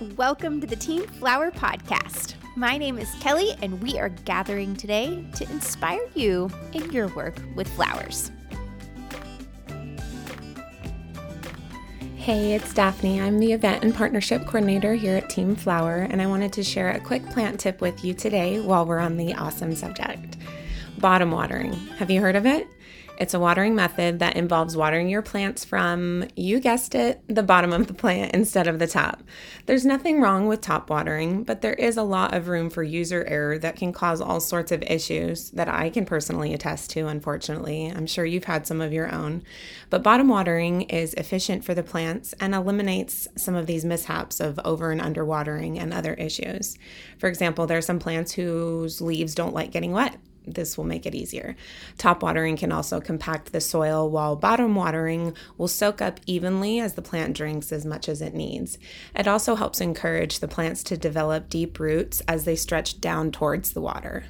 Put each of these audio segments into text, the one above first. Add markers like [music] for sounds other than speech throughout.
Welcome to the Team Flower Podcast. My name is Kelly, and we are gathering today to inspire you in your work with flowers. Hey, it's Daphne. I'm the event and partnership coordinator here at Team Flower, and I wanted to share a quick plant tip with you today while we're on the awesome subject bottom watering. Have you heard of it? It's a watering method that involves watering your plants from, you guessed it, the bottom of the plant instead of the top. There's nothing wrong with top watering, but there is a lot of room for user error that can cause all sorts of issues that I can personally attest to, unfortunately. I'm sure you've had some of your own. But bottom watering is efficient for the plants and eliminates some of these mishaps of over and under watering and other issues. For example, there are some plants whose leaves don't like getting wet this will make it easier. Top watering can also compact the soil, while bottom watering will soak up evenly as the plant drinks as much as it needs. It also helps encourage the plants to develop deep roots as they stretch down towards the water.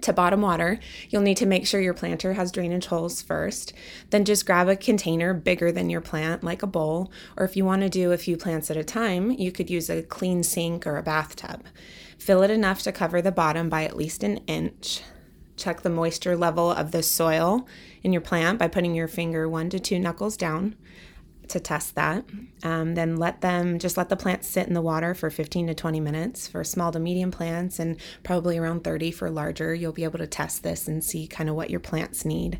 To bottom water, you'll need to make sure your planter has drainage holes first. Then just grab a container bigger than your plant, like a bowl, or if you want to do a few plants at a time, you could use a clean sink or a bathtub. Fill it enough to cover the bottom by at least an inch. Check the moisture level of the soil in your plant by putting your finger one to two knuckles down to test that. Um, then let them just let the plants sit in the water for 15 to 20 minutes for small to medium plants and probably around 30 for larger. You'll be able to test this and see kind of what your plants need.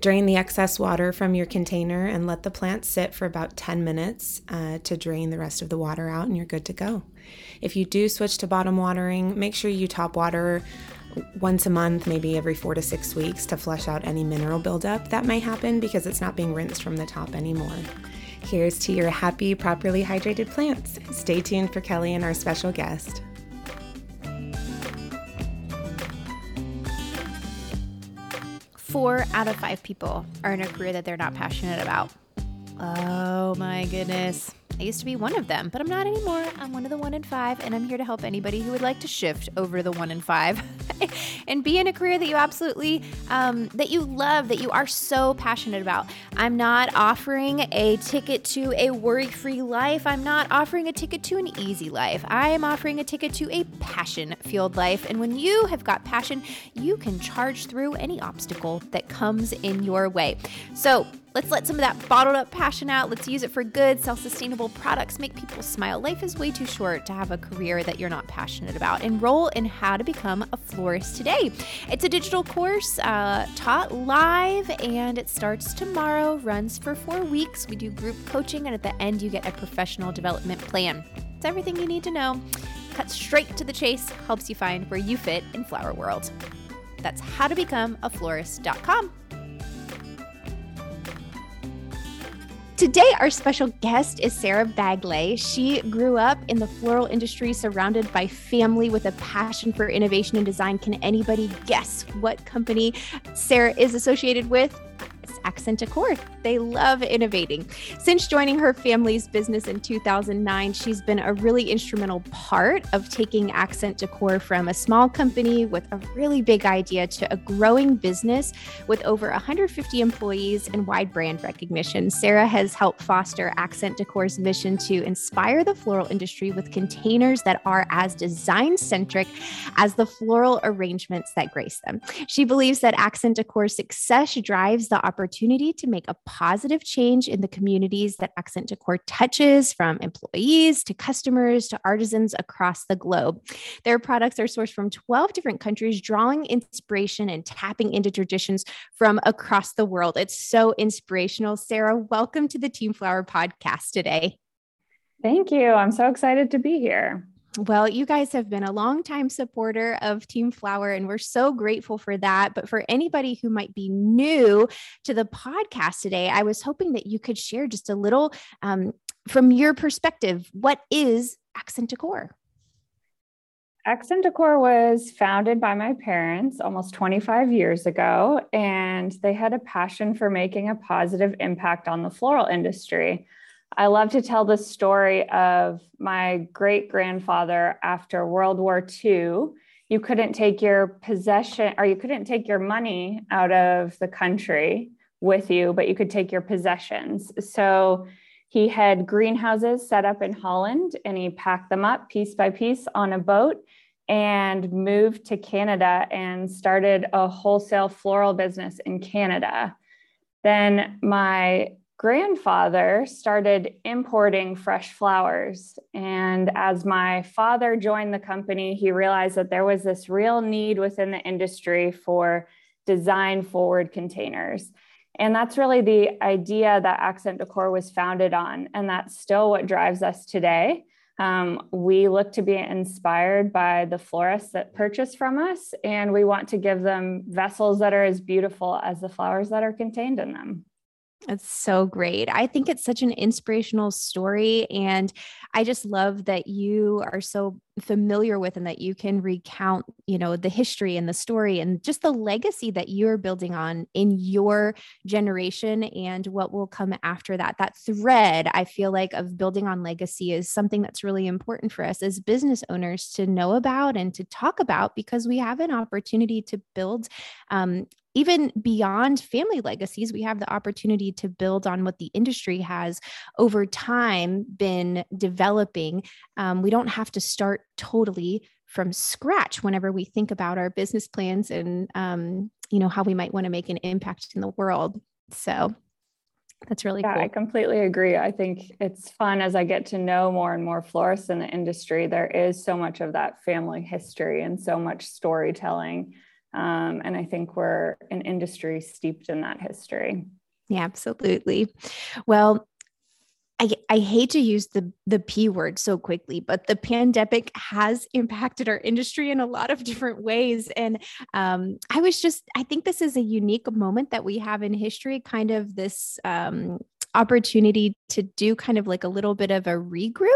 Drain the excess water from your container and let the plants sit for about 10 minutes uh, to drain the rest of the water out, and you're good to go. If you do switch to bottom watering, make sure you top water once a month, maybe every four to six weeks, to flush out any mineral buildup that may happen because it's not being rinsed from the top anymore. Here's to your happy, properly hydrated plants. Stay tuned for Kelly and our special guest. Four out of five people are in a career that they're not passionate about. Oh my goodness. I used to be one of them, but I'm not anymore. I'm one of the one in five, and I'm here to help anybody who would like to shift over the one in five [laughs] and be in a career that you absolutely, um, that you love, that you are so passionate about. I'm not offering a ticket to a worry free life. I'm not offering a ticket to an easy life. I am offering a ticket to a passion fueled life. And when you have got passion, you can charge through any obstacle that comes in your way. So, Let's let some of that bottled up passion out. Let's use it for good, self sustainable products, make people smile. Life is way too short to have a career that you're not passionate about. Enroll in How to Become a Florist today. It's a digital course uh, taught live and it starts tomorrow, runs for four weeks. We do group coaching, and at the end, you get a professional development plan. It's everything you need to know. Cut straight to the chase, helps you find where you fit in flower world. That's howtobecomeaflorist.com. Today, our special guest is Sarah Bagley. She grew up in the floral industry surrounded by family with a passion for innovation and design. Can anybody guess what company Sarah is associated with? Accent Decor. They love innovating. Since joining her family's business in 2009, she's been a really instrumental part of taking Accent Decor from a small company with a really big idea to a growing business with over 150 employees and wide brand recognition. Sarah has helped foster Accent Decor's mission to inspire the floral industry with containers that are as design centric as the floral arrangements that grace them. She believes that Accent Decor's success drives the opportunity opportunity to make a positive change in the communities that Accent Decor touches, from employees to customers to artisans across the globe. Their products are sourced from 12 different countries, drawing inspiration and tapping into traditions from across the world. It's so inspirational. Sarah, welcome to the Team Flower podcast today. Thank you. I'm so excited to be here. Well, you guys have been a long-time supporter of Team Flower, and we're so grateful for that. But for anybody who might be new to the podcast today, I was hoping that you could share just a little um, from your perspective. What is Accent Decor? Accent Decor was founded by my parents almost 25 years ago, and they had a passion for making a positive impact on the floral industry. I love to tell the story of my great grandfather after World War II. You couldn't take your possession or you couldn't take your money out of the country with you, but you could take your possessions. So He had greenhouses set up in Holland and he packed them up piece by piece on a boat and moved to Canada and started a wholesale floral business in Canada. Then my grandfather started importing fresh flowers. And as my father joined the company, he realized that there was this real need within the industry for design forward containers. And that's really the idea that Accent Decor was founded on. And that's still what drives us today. Um, we look to be inspired by the florists that purchase from us, and we want to give them vessels that are as beautiful as the flowers that are contained in them. It's so great. I think it's such an inspirational story. And I just love that you are so familiar with and that you can recount, you know, the history and the story and just the legacy that you're building on in your generation and what will come after that. That thread, I feel like, of building on legacy is something that's really important for us as business owners to know about and to talk about because we have an opportunity to build um, even beyond family legacies, we have the opportunity to build on what the industry has over time been developing. Um, we don't have to start totally from scratch whenever we think about our business plans and um, you know how we might want to make an impact in the world. So that's really yeah, cool. I completely agree. I think it's fun as I get to know more and more florists in the industry. There is so much of that family history and so much storytelling um, and I think we're an industry steeped in that history. Yeah, absolutely. Well, I, I hate to use the the p word so quickly, but the pandemic has impacted our industry in a lot of different ways. And um, I was just I think this is a unique moment that we have in history, kind of this um, opportunity to do kind of like a little bit of a regroup.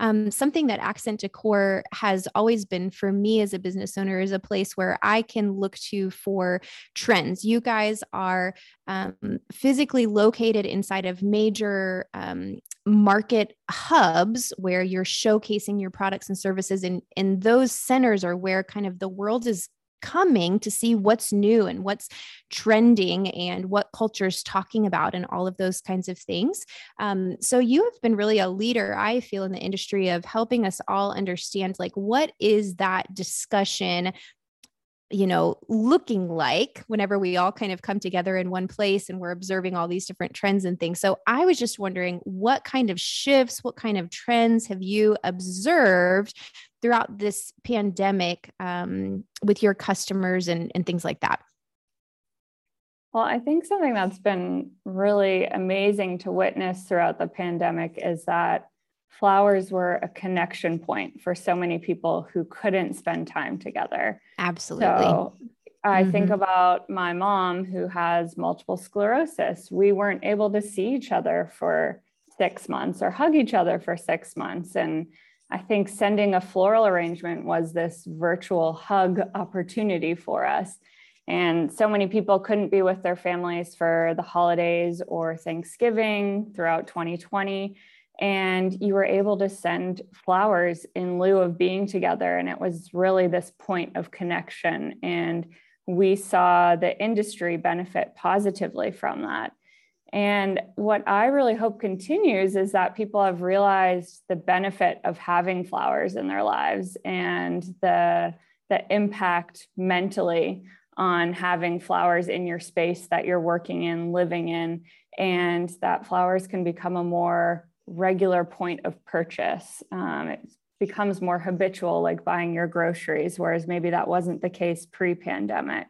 Um, something that Accent Decor has always been for me as a business owner is a place where I can look to for trends. You guys are um, physically located inside of major um, market hubs where you're showcasing your products and services and and those centers are where kind of the world is coming to see what's new and what's trending and what culture's talking about and all of those kinds of things. Um, so you have been really a leader, I feel, in the industry of helping us all understand like what is that discussion you know, looking like whenever we all kind of come together in one place and we're observing all these different trends and things. So I was just wondering what kind of shifts, what kind of trends have you observed throughout this pandemic um, with your customers and, and things like that? Well, I think something that's been really amazing to witness throughout the pandemic is that flowers were a connection point for so many people who couldn't spend time together. Absolutely. So I mm-hmm. think about my mom who has multiple sclerosis. We weren't able to see each other for six months or hug each other for six months. And I think sending a floral arrangement was this virtual hug opportunity for us. And so many people couldn't be with their families for the holidays or Thanksgiving throughout 2020 and you were able to send flowers in lieu of being together. And it was really this point of connection. And we saw the industry benefit positively from that and what i really hope continues is that people have realized the benefit of having flowers in their lives and the the impact mentally on having flowers in your space that you're working in living in and that flowers can become a more regular point of purchase. Um, it becomes more habitual, like buying your groceries, whereas maybe that wasn't the case pre-pandemic.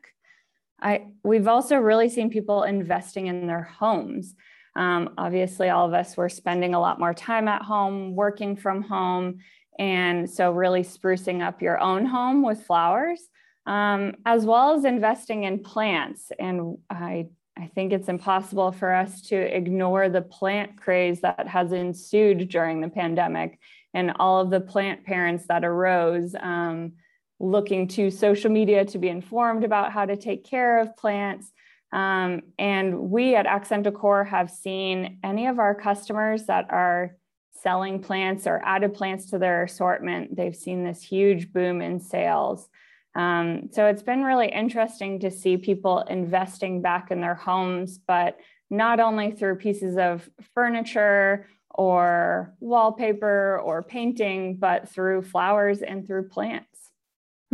I we've also really seen people investing in their homes. Um, obviously, all of us were spending a lot more time at home, working from home, and so really sprucing up your own home with flowers, um, as well as investing in plants. And I I think it's impossible for us to ignore the plant craze that has ensued during the pandemic and all of the plant parents that arose um, looking to social media to be informed about how to take care of plants. Um, and we at Accent Decor have seen any of our customers that are selling plants or added plants to their assortment, they've seen this huge boom in sales. Um, so it's been really interesting to see people investing back in their homes, but not only through pieces of furniture or wallpaper or painting, but through flowers and through plants.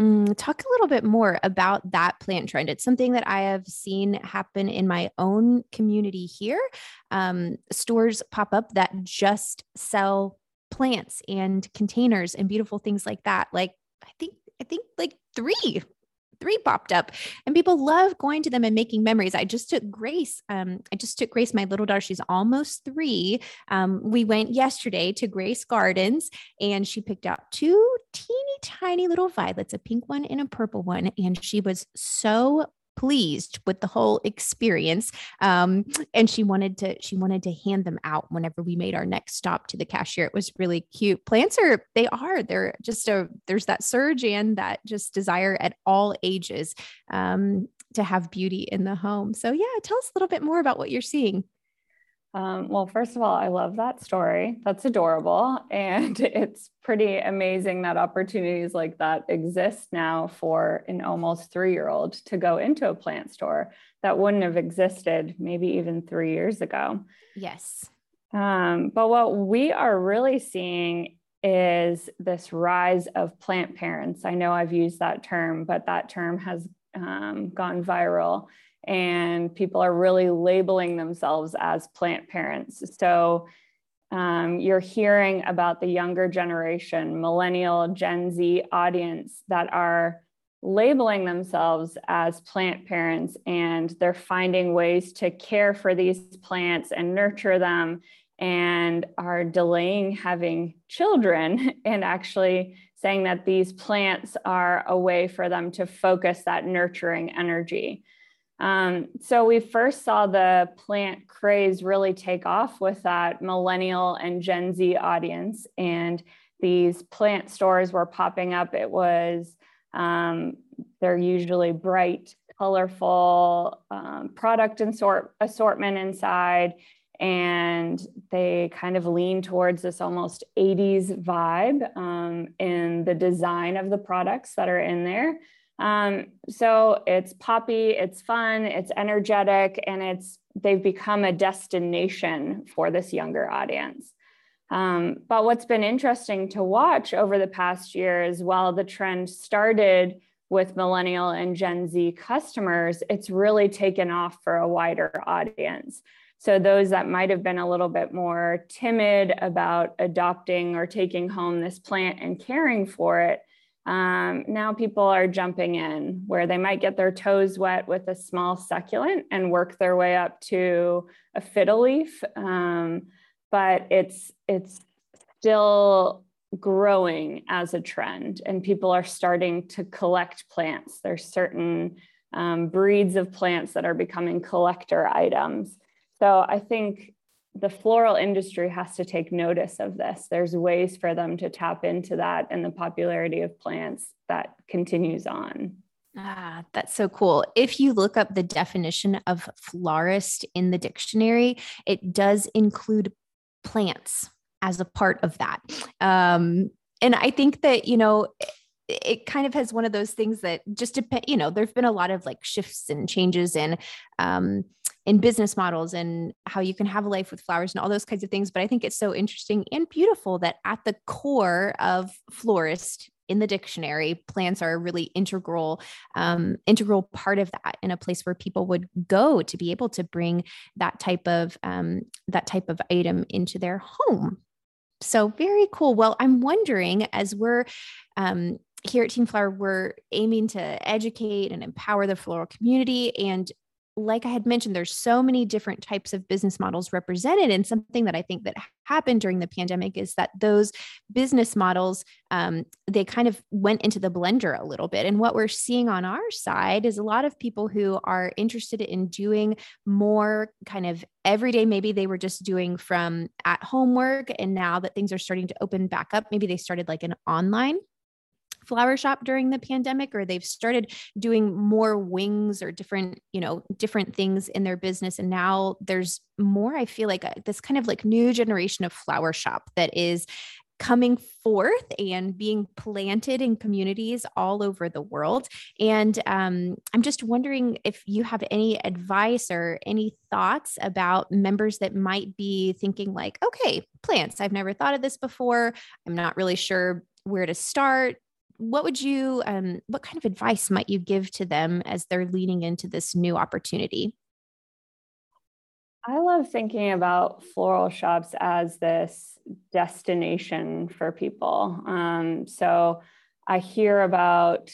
Mm, talk a little bit more about that plant trend. It's something that I have seen happen in my own community here. Um, stores pop up that just sell plants and containers and beautiful things like that. Like I think I think like three three popped up and people love going to them and making memories. I just took Grace. Um, I just took Grace, my little daughter. She's almost three. Um, we went yesterday to Grace Gardens and she picked out two teeny tiny little violets, a pink one and a purple one. And she was so pleased with the whole experience um, and she wanted to she wanted to hand them out whenever we made our next stop to the cashier. It was really cute. Plants are they are they're just a there's that surge and that just desire at all ages um, to have beauty in the home. So yeah tell us a little bit more about what you're seeing um, well, first of all, I love that story. That's adorable. [laughs] And it's pretty amazing that opportunities like that exist now for an almost three year old to go into a plant store that wouldn't have existed maybe even three years ago. Yes. Um, but what we are really seeing is this rise of plant parents. I know I've used that term, but that term has um, gone viral and people are really labeling themselves as plant parents. So um, you're hearing about the younger generation, millennial, Gen Z audience that are labeling themselves as plant parents and they're finding ways to care for these plants and nurture them and are delaying having children [laughs] and actually saying that these plants are a way for them to focus that nurturing energy. Um, so we first saw the plant craze really take off with that millennial and Gen Z audience, and these plant stores were popping up. It was um, they're usually bright, colorful um, product assort- assortment inside, and they kind of lean towards this almost 80s vibe um, in the design of the products that are in there. Um, so it's poppy, it's fun, it's energetic, and it's they've become a destination for this younger audience. Um, but what's been interesting to watch over the past year is while the trend started with millennial and Gen Z customers, it's really taken off for a wider audience. So, those that might have been a little bit more timid about adopting or taking home this plant and caring for it um, now people are jumping in where they might get their toes wet with a small succulent and work their way up to a fiddle leaf. Um, but it's it's still growing as a trend, and people are starting to collect plants. There's certain um, breeds of plants that are becoming collector items. So I think the floral industry has to take notice of this. There's ways for them to tap into that and the popularity of plants that continues on. Ah, that's so cool. If you look up the definition of florist in the dictionary, it does include plants as a part of that. Um, and I think that, you know, it kind of has one of those things that just depend, you know, there've been a lot of like shifts and changes in um in business models and how you can have a life with flowers and all those kinds of things. But I think it's so interesting and beautiful that at the core of florist in the dictionary, plants are a really integral, um, integral part of that in a place where people would go to be able to bring that type of um, that type of item into their home. So very cool. Well, I'm wondering as we're um, here at Team Flower, we're aiming to educate and empower the floral community. And like I had mentioned, there's so many different types of business models represented. And something that I think that happened during the pandemic is that those business models, um, they kind of went into the blender a little bit. And what we're seeing on our side is a lot of people who are interested in doing more kind of everyday. Maybe they were just doing from at home work. And now that things are starting to open back up, maybe they started like an online flower shop during the pandemic or they've started doing more wings or different you know different things in their business and now there's more i feel like a, uh, this kind of like new generation of flower shop that is coming forth and being planted in communities all over the world. And um, I'm just wondering if you have any advice or any thoughts about members that might be thinking, like, okay, plants, I've never thought of this before. I'm not really sure where to start. What would you, um, what kind of advice might you give to them as they're leaning into this new opportunity? I love thinking about floral shops as this destination for people. Um, so I hear about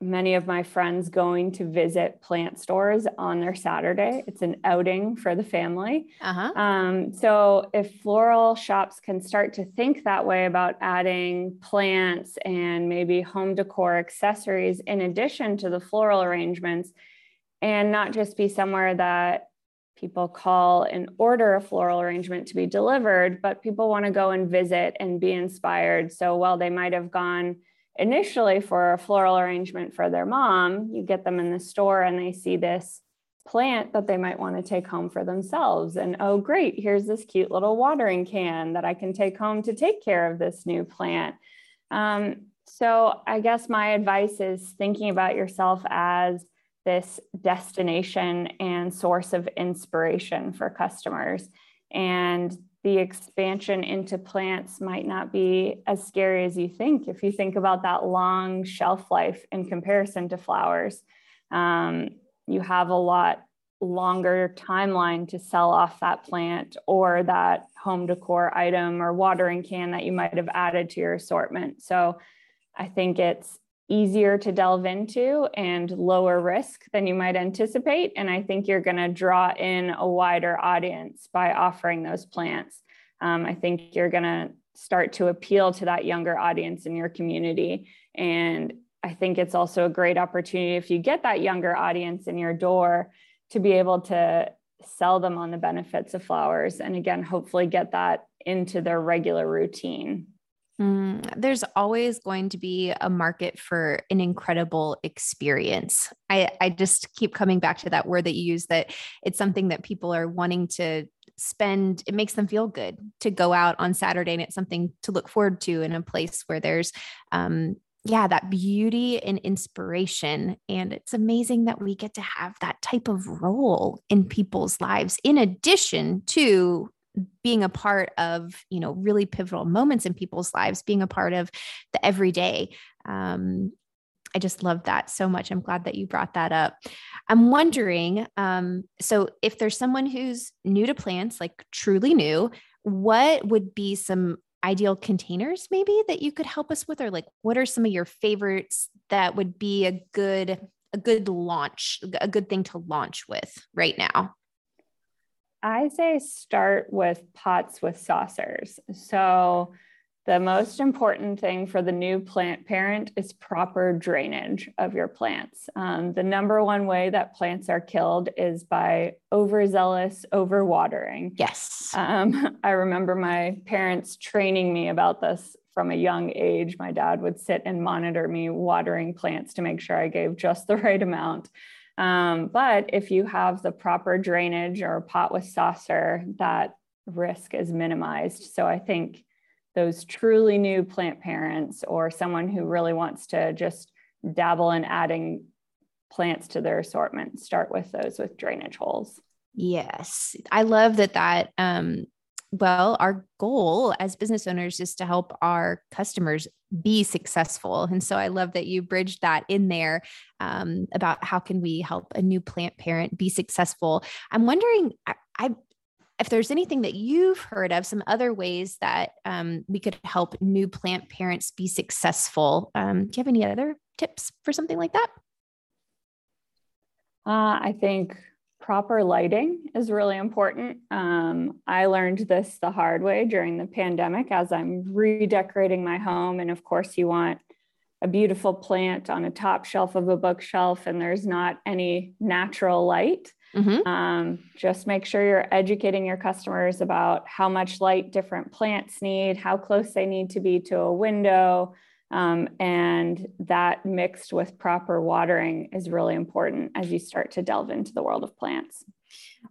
many of my friends going to visit plant stores on their Saturday. It's an outing for the family. Uh-huh. Um, so if floral shops can start to think that way about adding plants and maybe home decor accessories in addition to the floral arrangements, and not just be somewhere that people call and order a floral arrangement to be delivered, but people want to go and visit and be inspired. So while they might have gone initially for a floral arrangement for their mom, you get them in the store and they see this plant that they might want to take home for themselves. And oh, great, here's this cute little watering can that I can take home to take care of this new plant. Um, so I guess my advice is thinking about yourself as this destination and source of inspiration for customers. And the expansion into plants might not be as scary as you think if you think about that long shelf life in comparison to flowers. Um, you have a lot longer timeline to sell off that plant or that home decor item or watering can that you might have added to your assortment. So I think it's easier to delve into and lower risk than you might anticipate. And I think you're going to draw in a wider audience by offering those plants. Um, I think you're going to start to appeal to that younger audience in your community. And I think it's also a great opportunity if you get that younger audience in your door to be able to sell them on the benefits of flowers. And again, hopefully get that into their regular routine. Mm, there's always going to be a market for an incredible experience. I, I just keep coming back to that word that you use that it's something that people are wanting to spend. It makes them feel good to go out on Saturday and it's something to look forward to in a place where there's, um, yeah, that beauty and inspiration. And it's amazing that we get to have that type of role in people's lives, in addition to being a part of you know really pivotal moments in people's lives being a part of the everyday. Um, i just love that so much. I'm glad that you brought that up. I'm wondering um, so if there's someone who's new to plants like truly new what would be some ideal containers maybe that you could help us with? Or like what are some of your favorites that would be a good a good launch a good thing to launch with right now I say start with pots with saucers. So, the most important thing for the new plant parent is proper drainage of your plants. Um, the number one way that plants are killed is by overzealous overwatering. Yes. Um, I remember my parents training me about this from a young age. My dad would sit and monitor me watering plants to make sure I gave just the right amount. Um, but if you have the proper drainage or pot with saucer, that risk is minimized. So I think those truly new plant parents or someone who really wants to just dabble in adding plants to their assortment, start with those with drainage holes. Yes. I love that that um well, our goal as business owners is to help our customers be successful. And so I love that you bridged that in there um, about how can we help a new plant parent be successful. I'm wondering, I, I if there's anything that you've heard of, some other ways that um, we could help new plant parents be successful. Um, do you have any other tips for something like that? Uh, I think proper lighting is really important. Um, I learned this the hard way during the pandemic as I'm redecorating my home. And of course, you want a beautiful plant on a top shelf of a bookshelf, and there's not any natural light. Mm-hmm. Um, just make sure you're educating your customers about how much light different plants need, how close they need to be to a window, um, and that mixed with proper watering is really important as you start to delve into the world of plants.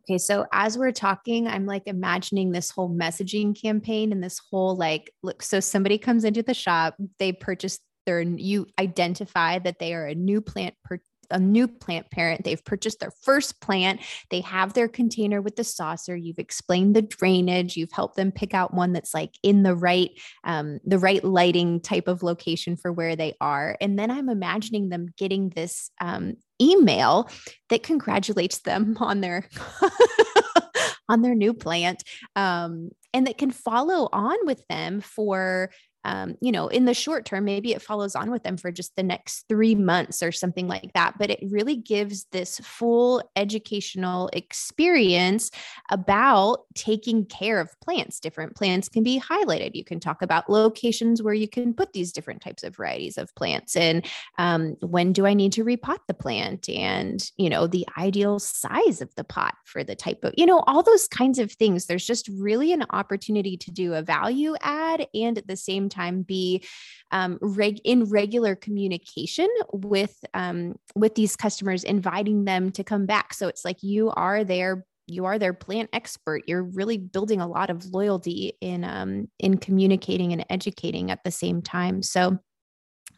Okay, so as we're talking, I'm like imagining this whole messaging campaign and this whole like look. So somebody comes into the shop, they purchase their you identify that they are a new plant per, a new plant parent. They've purchased their first plant. They have their container with the saucer. You've explained the drainage. You've helped them pick out one that's like in the right, um, the right lighting type of location for where they are. And then I'm imagining them getting this um, email that congratulates them [laughs] on their [laughs] on their new plant um, and that can follow on with them for um, you know, in the short term, maybe it follows on with them for just the next three months or something like that. But it really gives this full educational experience about taking care of plants. Different plants can be highlighted. You can talk about locations where you can put these different types of varieties of plants and um, when do I need to repot the plant and, you know, the ideal size of the pot for the type of, you know, all those kinds of things. There's just really an opportunity to do a value add and at the same time be um, reg- in regular communication with um, with these customers, inviting them to come back. So it's like you are their you are their plant expert. You're really building a lot of loyalty in um, in communicating and educating at the same time. So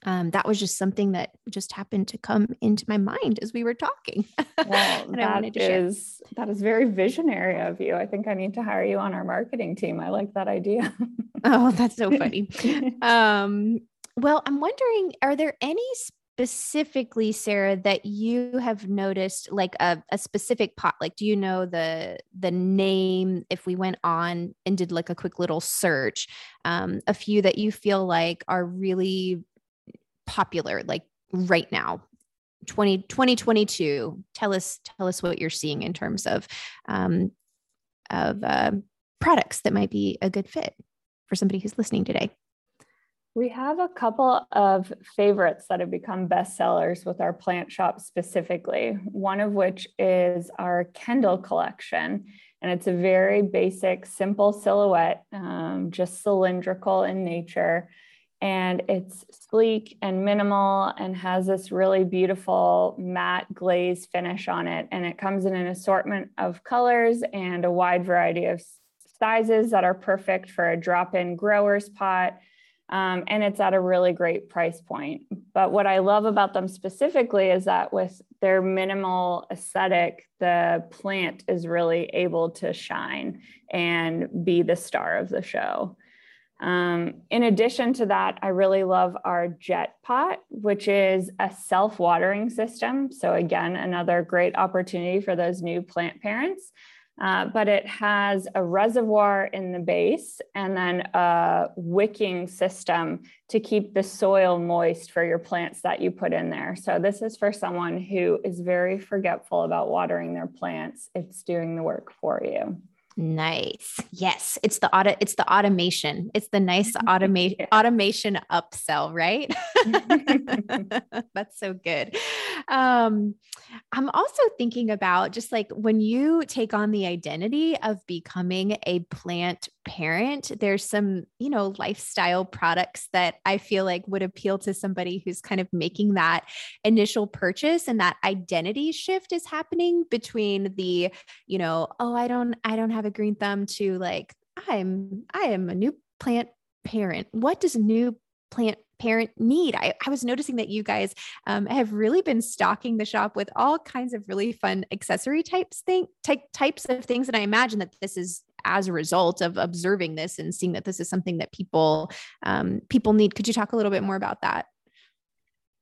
um, that was just something that just happened to come into my mind as we were talking. Well, [laughs] that is that is very visionary of you. I think I need to hire you on our marketing team. I like that idea. [laughs] oh, that's so funny. [laughs] um, well, I'm wondering, are there any specifically, Sarah, that you have noticed, like a, a specific pot? Like, do you know the the name? If we went on and did like a quick little search, um, a few that you feel like are really popular like right now. 20, 2022 tell us tell us what you're seeing in terms of um, of uh, products that might be a good fit for somebody who's listening today. We have a couple of favorites that have become bestsellers with our plant shop specifically one of which is our kendall collection. And it's a very basic simple silhouette um, just cylindrical in nature and it's sleek and minimal and has this really beautiful matte glaze finish on it. And it comes in an assortment of colors and a wide variety of sizes that are perfect for a drop in grower's pot. Um, and it's at a really great price point. But what I love about them specifically is that with their minimal aesthetic, the plant is really able to shine and be the star of the show. Um, in addition to that, I really love our jet pot, which is a self watering system. So, again, another great opportunity for those new plant parents. Uh, but it has a reservoir in the base and then a wicking system to keep the soil moist for your plants that you put in there. So, this is for someone who is very forgetful about watering their plants, it's doing the work for you. Nice. Yes, it's the auto it's the automation. It's the nice [laughs] automation automation upsell, right? [laughs] [laughs] That's so good. Um I'm also thinking about just like when you take on the identity of becoming a plant parent, there's some, you know, lifestyle products that I feel like would appeal to somebody who's kind of making that initial purchase and that identity shift is happening between the, you know, oh, I don't I don't have a green thumb to like I'm I am a new plant parent. What does new plant parent need. I, I was noticing that you guys um, have really been stocking the shop with all kinds of really fun accessory types thing type types of things. And I imagine that this is as a result of observing this and seeing that this is something that people um, people need. Could you talk a little bit more about that?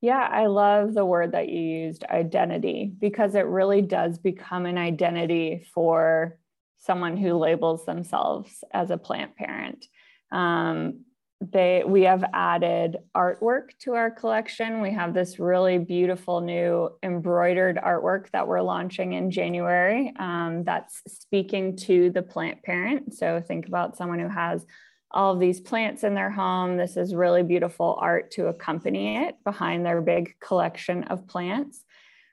Yeah, I love the word that you used, identity, because it really does become an identity for someone who labels themselves as a plant parent. Um, they we have added artwork to our collection. We have this really beautiful new embroidered artwork that we're launching in January. Um, that's speaking to the plant parent. So think about someone who has all of these plants in their home. This is really beautiful art to accompany it behind their big collection of plants.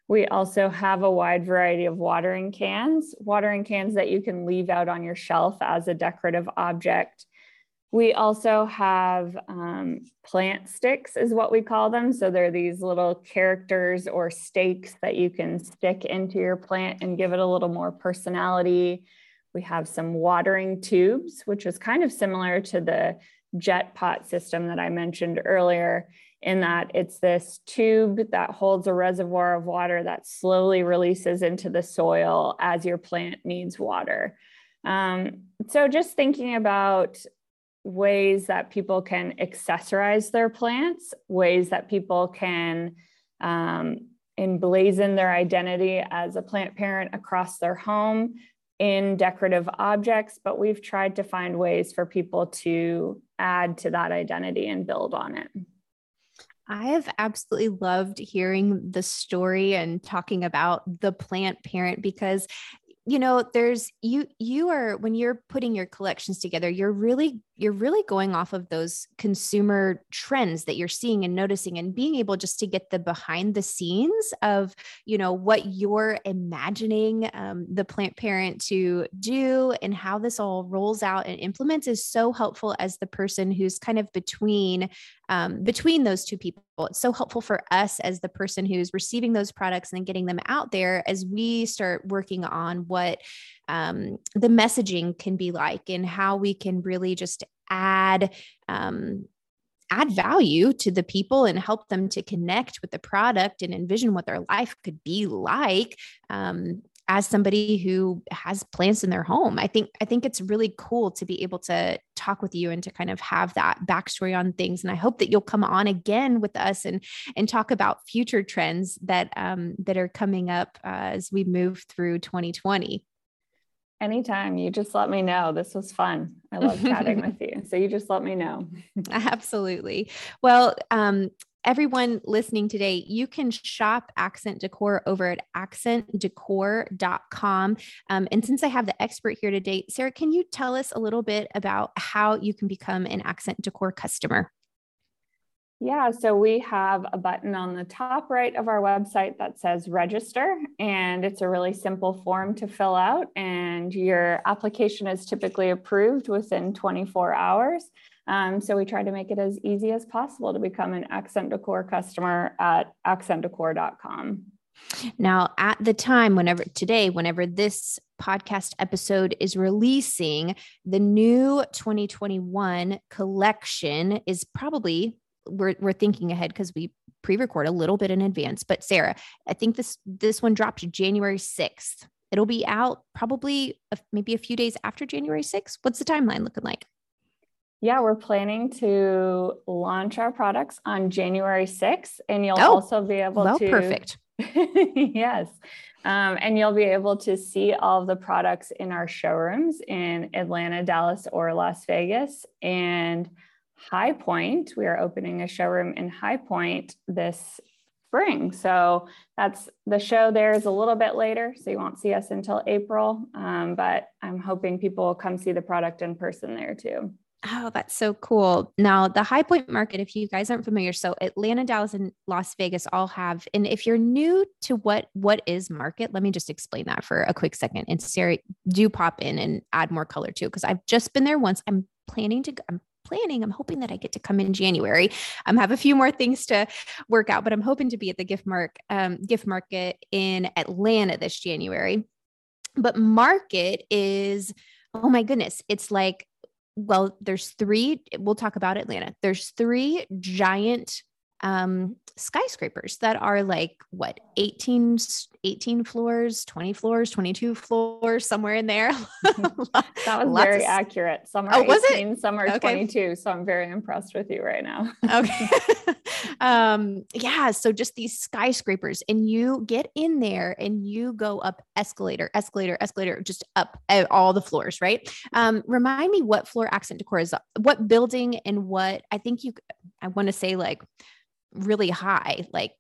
We also have a wide variety of watering cans, watering cans that you can leave out on your shelf as a decorative object We also have um, plant sticks, is what we call them. So they're these little characters or stakes that you can stick into your plant and give it a little more personality. We have some watering tubes, which is kind of similar to the jet pot system that I mentioned earlier, in that it's this tube that holds a reservoir of water that slowly releases into the soil as your plant needs water. Um, so, just thinking about ways that people can accessorize their plants, ways that people can um, emblazon their identity as a plant parent across their home in decorative objects, but we've tried to find ways for people to add to that identity and build on it. I have absolutely loved hearing the story and talking about the plant parent because you know there's you you are when you're putting your collections together you're really you're really going off of those consumer trends that you're seeing and noticing and being able just to get the behind the scenes of you know what you're imagining um, the plant parent to do and how this all rolls out and implements is so helpful as the person who's kind of between um, between those two people. It's so helpful for us as the person who's receiving those products and then getting them out there as we start working on what um, the messaging can be like and how we can really just add um, add value to the people and help them to connect with the product and envision what their life could be like um, as somebody who has plants in their home i think i think it's really cool to be able to talk with you and to kind of have that backstory on things and i hope that you'll come on again with us and and talk about future trends that um, that are coming up uh, as we move through 2020 Anytime. You just let me know. This was fun. I love chatting [laughs] with you. So you just let me know. Absolutely. Well, um, everyone listening today, you can shop Accent Decor over at accentdecor.com. Um, and since I have the expert here today, Sarah, can you tell us a little bit about how you can become an Accent Decor customer? Yeah, so we have a button on the top right of our website that says register, and it's a really simple form to fill out. And your application is typically approved within 24 hours. Um, so we try to make it as easy as possible to become an Accent Decor customer at accentdecor.com. Now, at the time, whenever today, whenever this podcast episode is releasing, the new 2021 collection is probably we're we're thinking ahead because we pre-record a little bit in advance. But Sarah, I think this this one dropped January 6th. It'll be out probably a, maybe a few days after January 6th. What's the timeline looking like? Yeah, we're planning to launch our products on January 6th, and you'll oh, also be able well, to. Perfect. [laughs] yes. Um, and you'll be able to see all of the products in our showrooms in Atlanta, Dallas, or Las Vegas. And High Point. We are opening a showroom in High Point this spring. So that's the show there is a little bit later. So you won't see us until April. Um, but I'm hoping people will come see the product in person there too. Oh, that's so cool. Now, the High Point Market, if you guys aren't familiar, so Atlanta, Dallas, and Las Vegas all have. And if you're new to what what is market, let me just explain that for a quick second. And Sarah, do pop in and add more color too, because I've just been there once. I'm planning to. I'm planning. I'm hoping that I get to come in January. I um, have a few more things to work out, but I'm hoping to be at the gift mark um, gift market in Atlanta this January. But market is oh my goodness, it's like well, there's three. We'll talk about Atlanta. There's three giant um, skyscrapers that are like what 18 18 floors 20 floors 22 floors somewhere in there. [laughs] That was very of... accurate. Some are oh, 18 was it? some are okay. 22 so i'm very impressed with you right now. [laughs] Okay. [laughs] Um yeah so just these skyscrapers and you get in there and you go up escalator escalator escalator just up all the floors right? Um remind me what floor accent decor is what building and what i think you i want to say like really high, like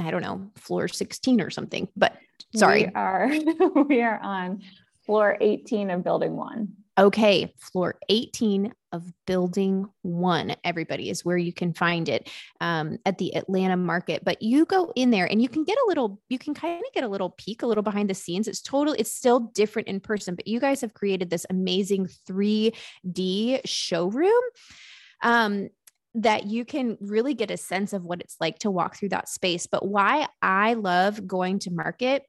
I don't know, floor 16 or something. But sorry. We are [laughs] we are on floor 18 of building one. Okay, floor 18 of Building One. Everybody is where you can find it um, at the Atlanta market. But you go in there and you can get a little, you can kind of get a little peek, a little behind the scenes. It's total, it's still different in person, but you guys have created this amazing 3D showroom. Um, that you can really get a sense of what it's like to walk through that space. But why I love going to market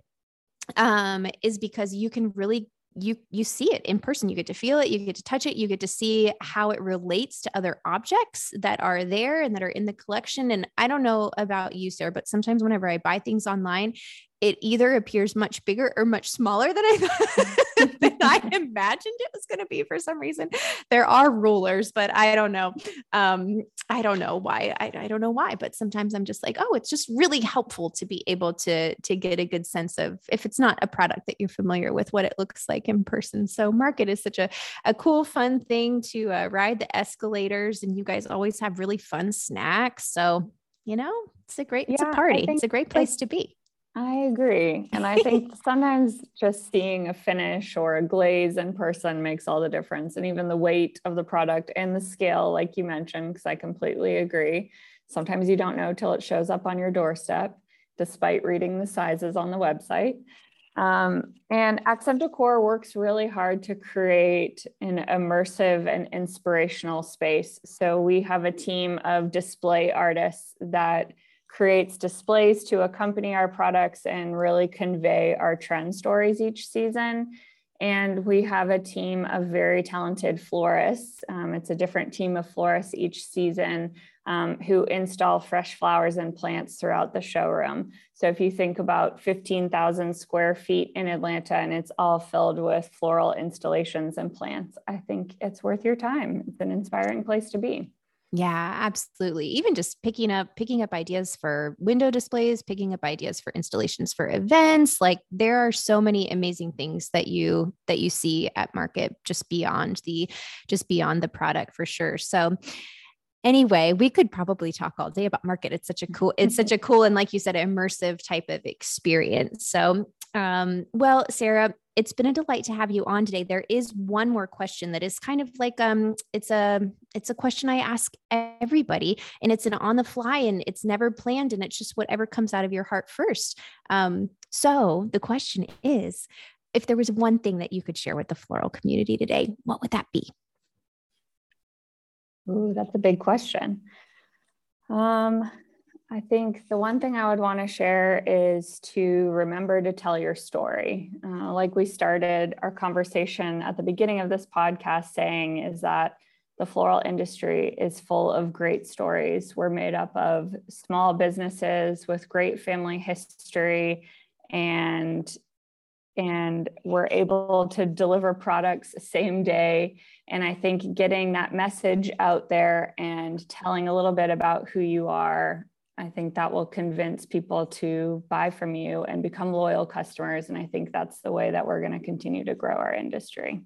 um, is because you can really you you see it in person. You get to feel it you get to touch it you get to see how it relates to other objects that are there and that are in the collection. And i don't know about you sarah but sometimes whenever i buy things online it either appears much bigger or much smaller than I thought [laughs] [laughs] [laughs] I imagined it was going to be for some reason. There are rulers, but I don't know. Um, I don't know why. I, I don't know why, but sometimes I'm just like, oh, it's just really helpful to be able to to get a good sense of if it's not a product that you're familiar with, what it looks like in person. So market is such a a cool, fun thing to uh, ride the escalators, and you guys always have really fun snacks. So you know, it's a great, yeah, it's a party. It's a great place to be. I agree. And I think [laughs] sometimes just seeing a finish or a glaze in person makes all the difference. And even the weight of the product and the scale, like you mentioned, because I completely agree. Sometimes you don't know till it shows up on your doorstep, despite reading the sizes on the website. Um, and Accent Decor works really hard to create an immersive and inspirational space. So we have a team of display artists that creates displays to accompany our products and really convey our trend stories each season. And we have a team of very talented florists. Um, it's a different team of florists each season um, who install fresh flowers and plants throughout the showroom. So if you think about 15,000 square feet in Atlanta and it's all filled with floral installations and plants, I think it's worth your time. It's an inspiring place to be. Yeah, absolutely. Even just picking up picking up ideas for window displays, picking up ideas for installations for events, like there are so many amazing things that you that you see at market just beyond the just beyond the product for sure. So anyway we could probably talk all day about market it's such a cool it's such [laughs] a cool and like you said immersive type of experience so um well sarah it's been a delight to have you on today. There is one more question that is kind of like um it's a it's a question I ask everybody and it's an on the fly and it's never planned and it's just whatever comes out of your heart first. Um so the question is if there was one thing that you could share with the floral community today, what would that be? Ooh, that's a big question. Um I think the one thing I would want to share is to remember to tell your story. Uh, like we started our conversation at the beginning of this podcast saying, is that the floral industry is full of great stories. We're made up of small businesses with great family history and and we're able to deliver products same day and i think getting that message out there and telling a little bit about who you are I think that will convince people to buy from you and become loyal customers. And I think that's the way that we're going to continue to grow our industry.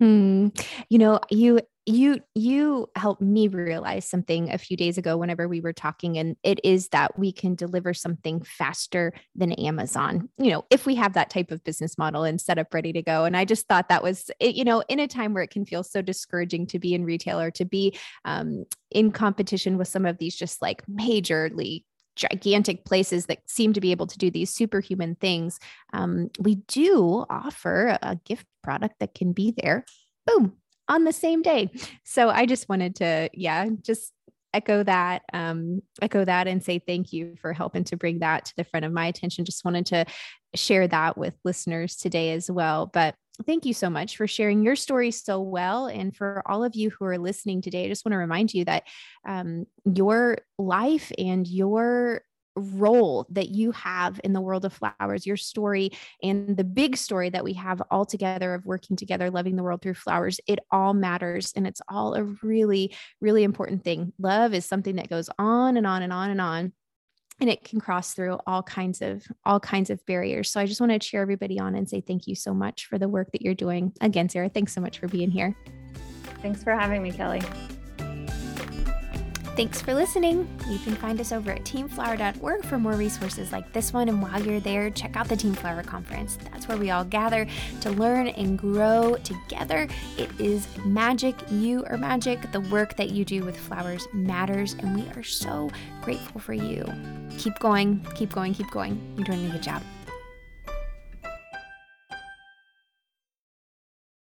Hmm. You know, you you you helped me realize something a few days ago whenever we were talking and it is that we can deliver something faster than Amazon. You know, if we have that type of business model and set up ready to go. And I just thought that was you know, in a time where it can feel so discouraging to be in retail or to be um, in competition with some of these just like majorly gigantic places that seem to be able to do these superhuman things, um, we do offer a gift product that can be there, boom, on the same day. So I just wanted to, yeah, just echo that um, echo that and say thank you for helping to bring that to the front of my attention. Just wanted to share that with listeners today as well. But thank you so much for sharing your story so well. And for all of you who are listening today, I just want to remind you that um, your life and your role that you have in the world of flowers, your story and the big story that we have all together of working together, loving the world through flowers, it all matters. And it's all a really, really important thing. Love is something that goes on and on and on and on and it can cross through all kinds of all kinds of barriers. So i just want to cheer everybody on and say thank you so much for the work that you're doing. Again sarah thanks so much for being here. Thanks for having me kelly Thanks for listening. You can find us over at teamflower.org for more resources like this one. And while you're there, check out the Team Flower Conference. That's where we all gather to learn and grow together. It is magic. You are magic. The work that you do with flowers matters. And we are so grateful for you. Keep going, keep going, keep going. You're doing a good job.